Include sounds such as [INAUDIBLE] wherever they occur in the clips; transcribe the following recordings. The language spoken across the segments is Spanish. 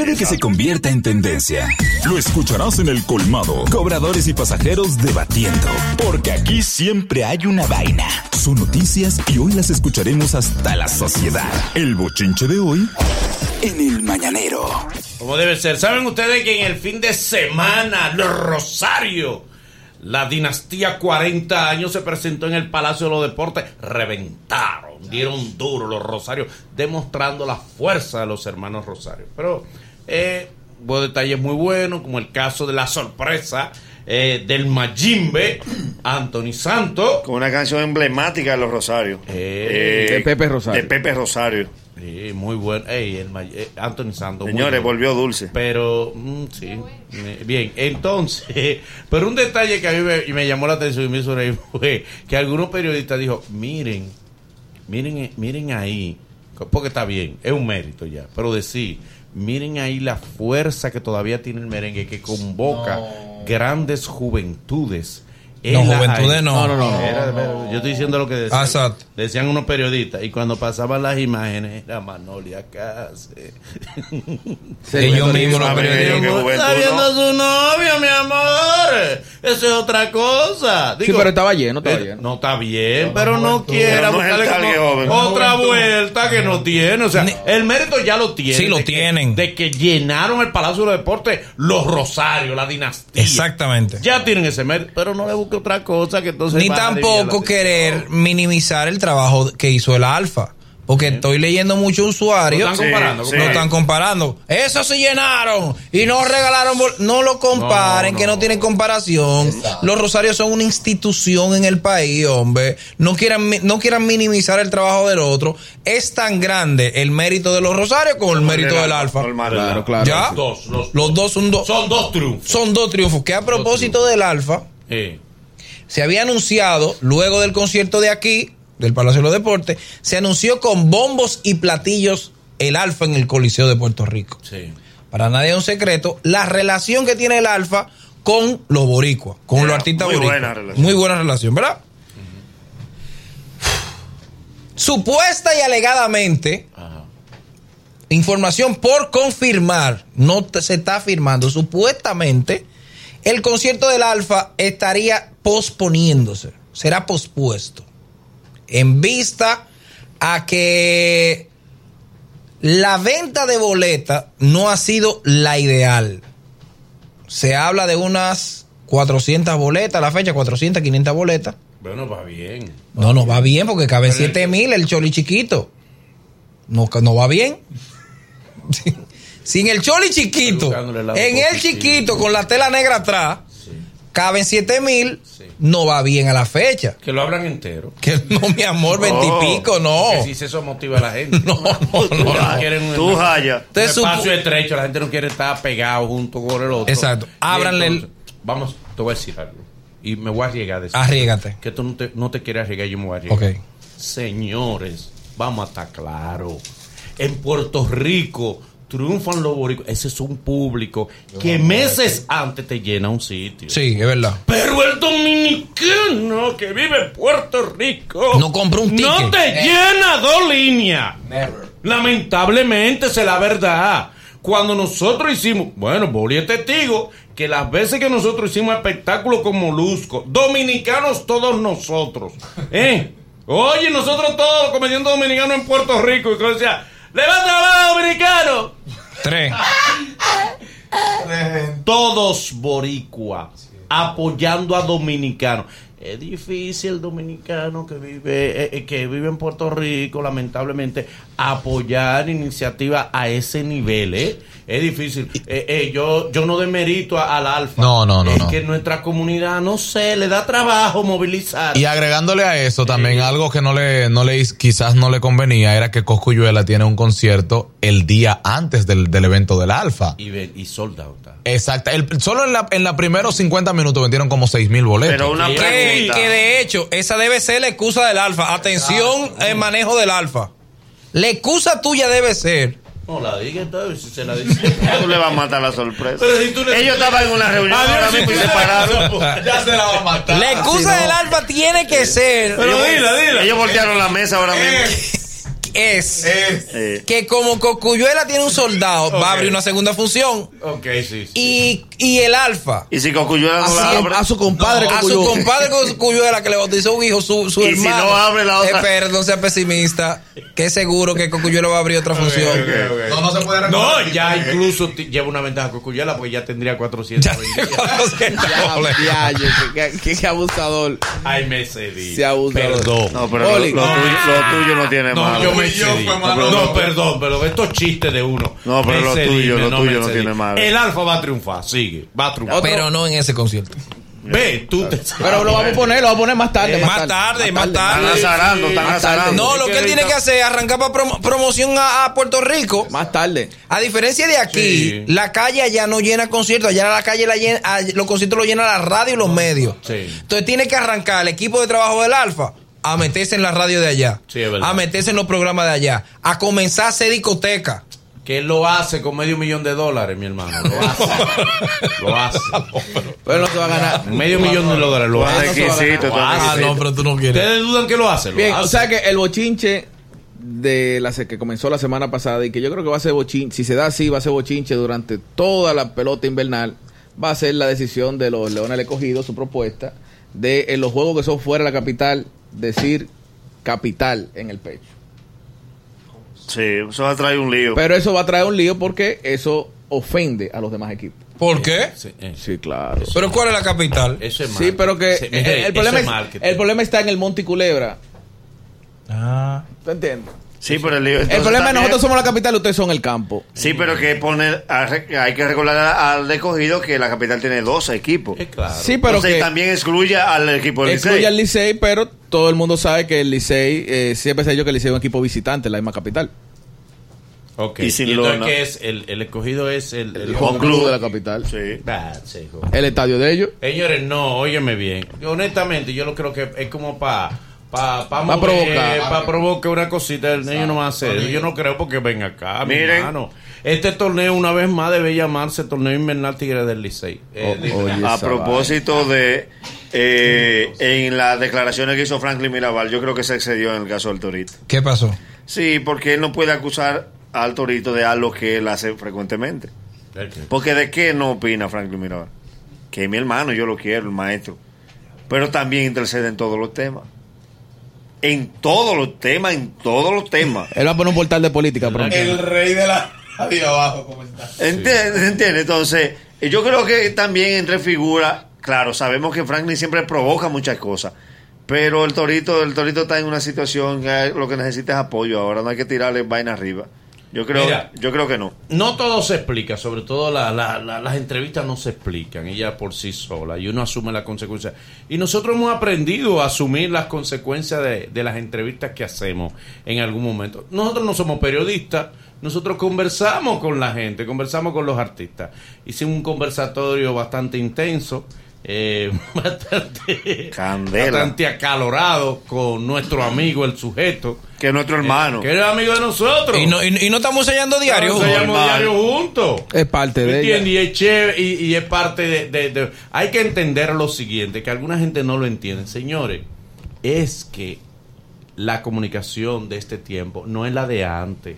puede que se convierta en tendencia. Lo escucharás en el colmado. Cobradores y pasajeros debatiendo. Porque aquí siempre hay una vaina. Son noticias y hoy las escucharemos hasta la sociedad. El bochinche de hoy en el mañanero. Como debe ser. ¿Saben ustedes que en el fin de semana, los Rosario, la dinastía 40 años se presentó en el Palacio de los Deportes? Reventaron, dieron duro los Rosarios, demostrando la fuerza de los hermanos Rosario. Pero eh, hubo detalles muy buenos, como el caso de la sorpresa eh, del Majimbe, Anthony Santos. Con una canción emblemática de los Rosarios. Eh, Eh, de Pepe Rosario. De Pepe Rosario. Sí, muy bueno. Ey, el Ma- eh, Anthony Santos. Señores, bueno. volvió dulce. Pero, mm, sí. Bien, entonces, [LAUGHS] pero un detalle que a mí me, me llamó la atención y me hizo reír [LAUGHS] fue que algunos periodistas dijo, miren, miren, miren ahí, porque está bien, es un mérito ya, pero decir, miren ahí la fuerza que todavía tiene el merengue, que convoca grandes juventudes. No, juventudes no. No, no, no. Era- yo estoy diciendo lo que decían, Ah, exacto. decían unos periodistas. Y cuando pasaban las imágenes, era Manolia Case. Ellos mismos los periodistas. Está viendo ¿no? a su novio, mi amor. Eso es otra cosa. Sí, pero estaba lleno, estaba eh, lleno. No está bien, pero no quiera otra vuelta que no tiene. O sea, el mérito ya lo tiene. Sí, lo de que- tienen. de que llenaron el Palacio de los Deportes los Rosarios, la dinastía. Exactamente. Ya tienen ese mérito, pero no le busque otra cosa que entonces. Ni tampoco querer minimizar el trabajo que hizo el Alfa. Porque estoy leyendo muchos usuarios. Lo están comparando, Sí, Lo sí. están comparando. Eso se llenaron y no regalaron. No lo comparen, No, que no tienen comparación. Los Rosarios son una institución en el país, hombre. No quieran, no quieran minimizar el trabajo del otro. Es tan grande el mérito de los Rosarios como el mérito del Alfa. Claro, claro. ¿Ya? Dos, los, Los dos son dos. son dos triunfos. Son dos triunfos. Que a propósito del Alfa, Eh, se había anunciado, luego del concierto de aquí, del Palacio de los Deportes, se anunció con bombos y platillos el Alfa en el Coliseo de Puerto Rico. sí. Para nadie es un secreto la relación que tiene el Alfa con los boricuas, con Era los artistas muy boricuas. buena relación. Muy buena relación, ¿verdad? Supuesta y alegadamente, Ajá. información por confirmar, no se está afirmando, supuestamente el concierto del Alfa estaría posponiéndose, será pospuesto, en vista a que la venta de boleta no ha sido la ideal. Se habla de unas 400 boletas, a la fecha 400, 500 boletas. Bueno, va bien. No, no va bien porque cabe 7 mil el choli chiquito. No, no va bien. [LAUGHS] Sin el choli chiquito, en el chiquito con la tela negra atrás, caben 7 mil, Sí. no va bien a la fecha. Que lo abran entero. Que no, mi amor, [LAUGHS] veintipico, no. Que si eso motiva a la gente. [LAUGHS] No, no, Que no. no quieren un, Tú, Jaya. un espacio estrecho, la gente no quiere estar pegado junto con el otro. Exacto. Ábranle el- Vamos, te voy a decir algo. Y me voy a arriesgar decir. Arriégate. Que tú no te, no te quieres arriesgar, yo me voy a arriesgar. Ok. Señores, vamos a estar claros. En Puerto Rico triunfan los boricuas. Ese es un público que meses antes te llena un sitio. Sí, es verdad. Pero el dominicano que vive en Puerto Rico No compra un No ticket. te llena dos líneas. Lamentablemente, esa es la verdad. Cuando nosotros hicimos, bueno, Boli es testigo, que las veces que nosotros hicimos espectáculos con Molusco, dominicanos todos nosotros, ¿eh? Oye, nosotros todos los comediantes dominicanos en Puerto Rico, y que decía, levanta la mano dominicano. Tres. todos boricua apoyando a dominicanos. Es difícil el dominicano que vive eh, eh, que vive en Puerto Rico, lamentablemente, apoyar iniciativas a ese nivel, ¿eh? Es difícil. Eh, eh, yo, yo no demerito al Alfa. No, no, no, Es no. que nuestra comunidad, no sé, le da trabajo movilizar. Y agregándole a eso también algo que no le, no le quizás no le convenía era que Coscuyuela tiene un concierto el día antes del, del evento del Alfa. Y, y sold out. ah. Exacto. El- solo en la, en la primeros 50 minutos vendieron como 6 mil boletos. Pero una Que- Que, pregunta. que de hecho, esa debe ser la excusa del alfa. Atención, el manejo del alfa. La excusa tuya debe ser. No la diga entonces, si se la dice. [LAUGHS] Tú le vas a matar la sorpresa. Pero si tú le- Ellos estaban en una reunión Adiós, ahora si mismo y se pararon. [LAUGHS] ya se la va a matar. La excusa del alfa tiene que ser. Pero dila, dila. Ellos voltearon la mesa ahora mismo. [LAUGHS] es que como Cocuyuela tiene un soldado, va a abrir una segunda función. Ok, sí. sí. Y, y el Alfa. y si Cocuyuela no la abre, a su compadre a su Cocuyuela. compadre Cocuyuela que le bautizó un hijo, su, su Y si hermano. no abre la otra- Eh, perdón, sea pesimista. Que seguro que Cocuyuela va a abrir otra función. No, no se puede No, ya incluso lleva una ventaja Cocuyela porque ya tendría 400 Ya vendidas. [LAUGHS] Ya, diaye, qué- qué- qué abusador. Ay, me cedí. Se abusador. Perdón. no, pero lo, tuyo, lo tuyo no tiene No, malo. yo No, perdón, pero estos chistes de uno. No, pero lo tuyo, lo tuyo no tiene malo. El Alfa va a triunfar, sigue, va a triunfar. Pero no en ese concierto. Ve, tú te Pero lo vamos a poner, lo vamos a poner más tarde. Eh, más tarde, más tarde. Están azarando, están Más tarde. azarando. No, lo que él tiene que hacer es arrancar para promoción a, a Puerto Rico. Más tarde. A diferencia de aquí, Sí. la calle allá no llena conciertos, allá la calle la llena, los conciertos los llena la radio y los medios. Sí. Entonces tiene que arrancar el equipo de trabajo del Alfa a meterse en la radio de allá, Sí, es verdad. a meterse en los programas de allá, a comenzar a hacer discoteca. Que él lo hace con medio millón de dólares, mi hermano. Lo hace. [LAUGHS] lo hace. Pero no se va a ganar. Medio millón de dólares lo hace. Ah, no, pero tú no quieres. ¿Ustedes dudan que lo hace? Lo Bien, hace. o sea que el bochinche de la se- que comenzó la semana pasada y que yo creo que va a ser bochinche, si se da así, va a ser bochinche durante toda la pelota invernal, va a ser la decisión de los Leones del Escogido, su propuesta, de en los juegos que son fuera de la capital, decir capital en el pecho. Sí, eso va a traer un lío. Pero eso va a traer un lío porque eso ofende a los demás equipos. ¿Por qué? Sí, eh, Sí, claro. ¿Pero cuál es la capital? Eso es Sí, pero que Sí, el, mire, el problema es- el problema está en el Monte Culebra. Ah. ¿Tú entiendes? Sí, pero el lío. el problema es nosotros somos la capital y ustedes son el campo. Sí, pero que poner, hay que recordar al escogido que la capital tiene 12 equipos. Es claro. Sí, pero Entonces que también excluye al equipo del excluye Licey. al Licey, pero todo el mundo sabe que el Licey, eh, siempre se ha dicho que el Licey es un equipo visitante en la misma capital. Ok. Y sin entonces lona. ¿qué es? El, el escogido es el... el- El home home club club. de la capital. Sí. El estadio de ellos. Señores, no, óyeme bien. Honestamente, yo lo creo que es como para pa, pa, Pa provocar. Para provocar una cosita. Ellos no van a hacer. Yo no creo porque ven acá, mi Miren. hermano. Este torneo, una vez más, debe llamarse Torneo Invernal Tigre del Licey. Eh, Oh, oye. A propósito de eh, en las declaraciones que hizo Franklin Mirabal, yo creo que se excedió en el caso del Torito. ¿Qué pasó? Sí, porque él no puede acusar al Torito de algo que él hace frecuentemente. Porque de qué no opina Franklin Mirabal? Que es mi hermano, yo lo quiero, el maestro. Pero también intercede en todos los temas. En todos los temas, en todos los temas. Él va a poner un portal de política pronto. El rey de la radio abajo, ¿cómo está? ¿Entiendes? ¿Entiendes? Entonces, eh, yo creo que también entre figuras, claro, sabemos que Franklin siempre provoca muchas cosas, pero el Torito, el Torito está en una situación que lo que necesita es apoyo ahora, no hay que tirarle vaina arriba. Yo creo, Mira. yo creo que no. No todo se explica, sobre todo la- la- la- las entrevistas no se explican, ella por sí sola, y uno asume las consecuencias. Y nosotros hemos aprendido a asumir las consecuencias de, de las entrevistas que hacemos en algún momento. Nosotros no somos periodistas, nosotros conversamos con la gente, conversamos con los artistas. Hicimos un conversatorio bastante intenso. Eh, [LAUGHS] bastante, bastante acalorado con nuestro amigo el sujeto Que es nuestro hermano. que era amigo de nosotros Y no, y, y no estamos sellando diario. Nos hallamos Normal. diario juntos. Es parte ¿Me de ella. entiendes? Y es chévere, y, y es parte de, de- de- Hay que entender lo siguiente, que alguna gente no lo entiende. Señores, es que la comunicación de este tiempo no es la de antes.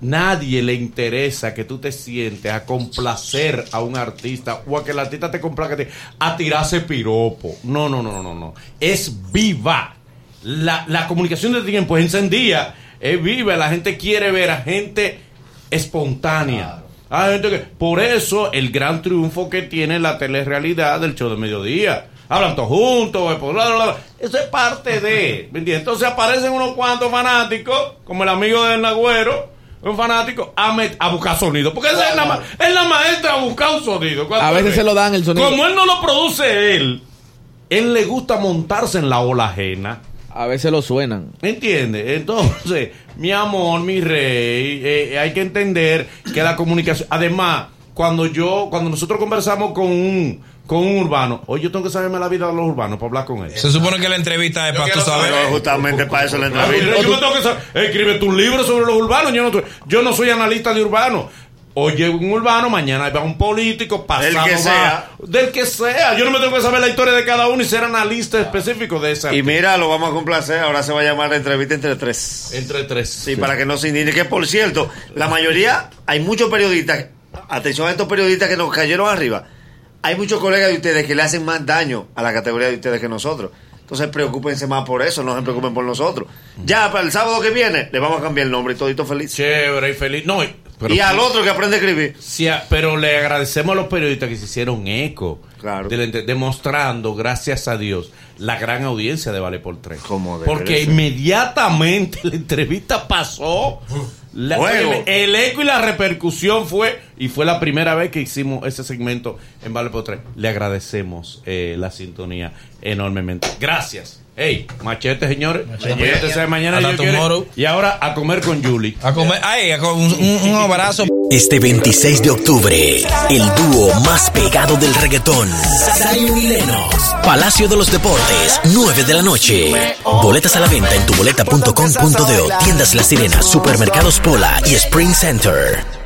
Nadie le interesa que tú te sientes a complacer a un artista o a que el artista te complazca a ti, a tirarse piropo. No, no, no, no, no, no. Es viva. La, la comunicación de tiempo es encendida, es viva. La gente quiere ver a gente espontánea. Hay gente que, por eso el gran triunfo que tiene la telerrealidad del show de mediodía. Hablan todos juntos, bla, bla, bla. eso es parte de. ¿me entiendes? Entonces aparecen unos cuantos fanáticos, como el amigo del Nagüero, un fanático, a, a buscar sonido. Porque esa es la, ma- es la maestra a buscar un sonido. A veces ve- se lo dan el sonido. Como él no lo produce él, él le gusta montarse en la ola ajena. A veces lo suenan. ¿Me entiendes? Entonces, [LAUGHS] mi amor, mi rey, eh, hay que entender que la comunicación, además, cuando yo, cuando nosotros conversamos con un, con un urbano, hoy yo tengo que saberme la vida de los urbanos para hablar con él. Se supone que la entrevista es para tú saber. Pero justamente para eso la Ah, entrevista. Yo me tengo que saber, escríbete un libro sobre los urbanos, yo no, yo no soy analista de urbanos. Hoy llega un urbano, mañana va un político, pasado Del que va- sea. Del que sea. Yo no me tengo que saber la historia de cada uno y ser analista específico de esa. Y mira, lo vamos a complacer. Ahora se va a llamar entrevista entre tres. Entre tres. Sí, para que no se indigne. Que por cierto, la mayoría, hay muchos periodistas, atención a estos periodistas que nos cayeron arriba. Hay muchos colegas de ustedes que le hacen más daño a la categoría de ustedes que nosotros. Entonces preocúpense más por eso, no se preocupen por nosotros. Ya para el sábado que viene le vamos a cambiar el nombre y todito feliz. Chévere y feliz. No, y- pero, y al otro que aprende a escribir. Sí, pero le agradecemos a los periodistas que se hicieron eco. Claro. de demostrando, gracias a Dios, la gran audiencia de Vale por Tres. Como Porque ser. inmediatamente la entrevista pasó. La- el, el eco y la repercusión fue, y fue la primera vez que hicimos ese segmento en Vale por. Le agradecemos eh, la sintonía enormemente. Gracias. Hey, machete, señores. Machete. mañana. Tomorrow. Y ahora a comer con Julie. A comer, ay, a un, un- un abrazo. Este 26 de octubre, el dúo más pegado del reggaetón, Zion y Lennox, Palacio de los Deportes, 9 de la noche. Boletas a la venta en tuboleta.com.de, tiendas La Sirena, supermercados Pola y Spring Center.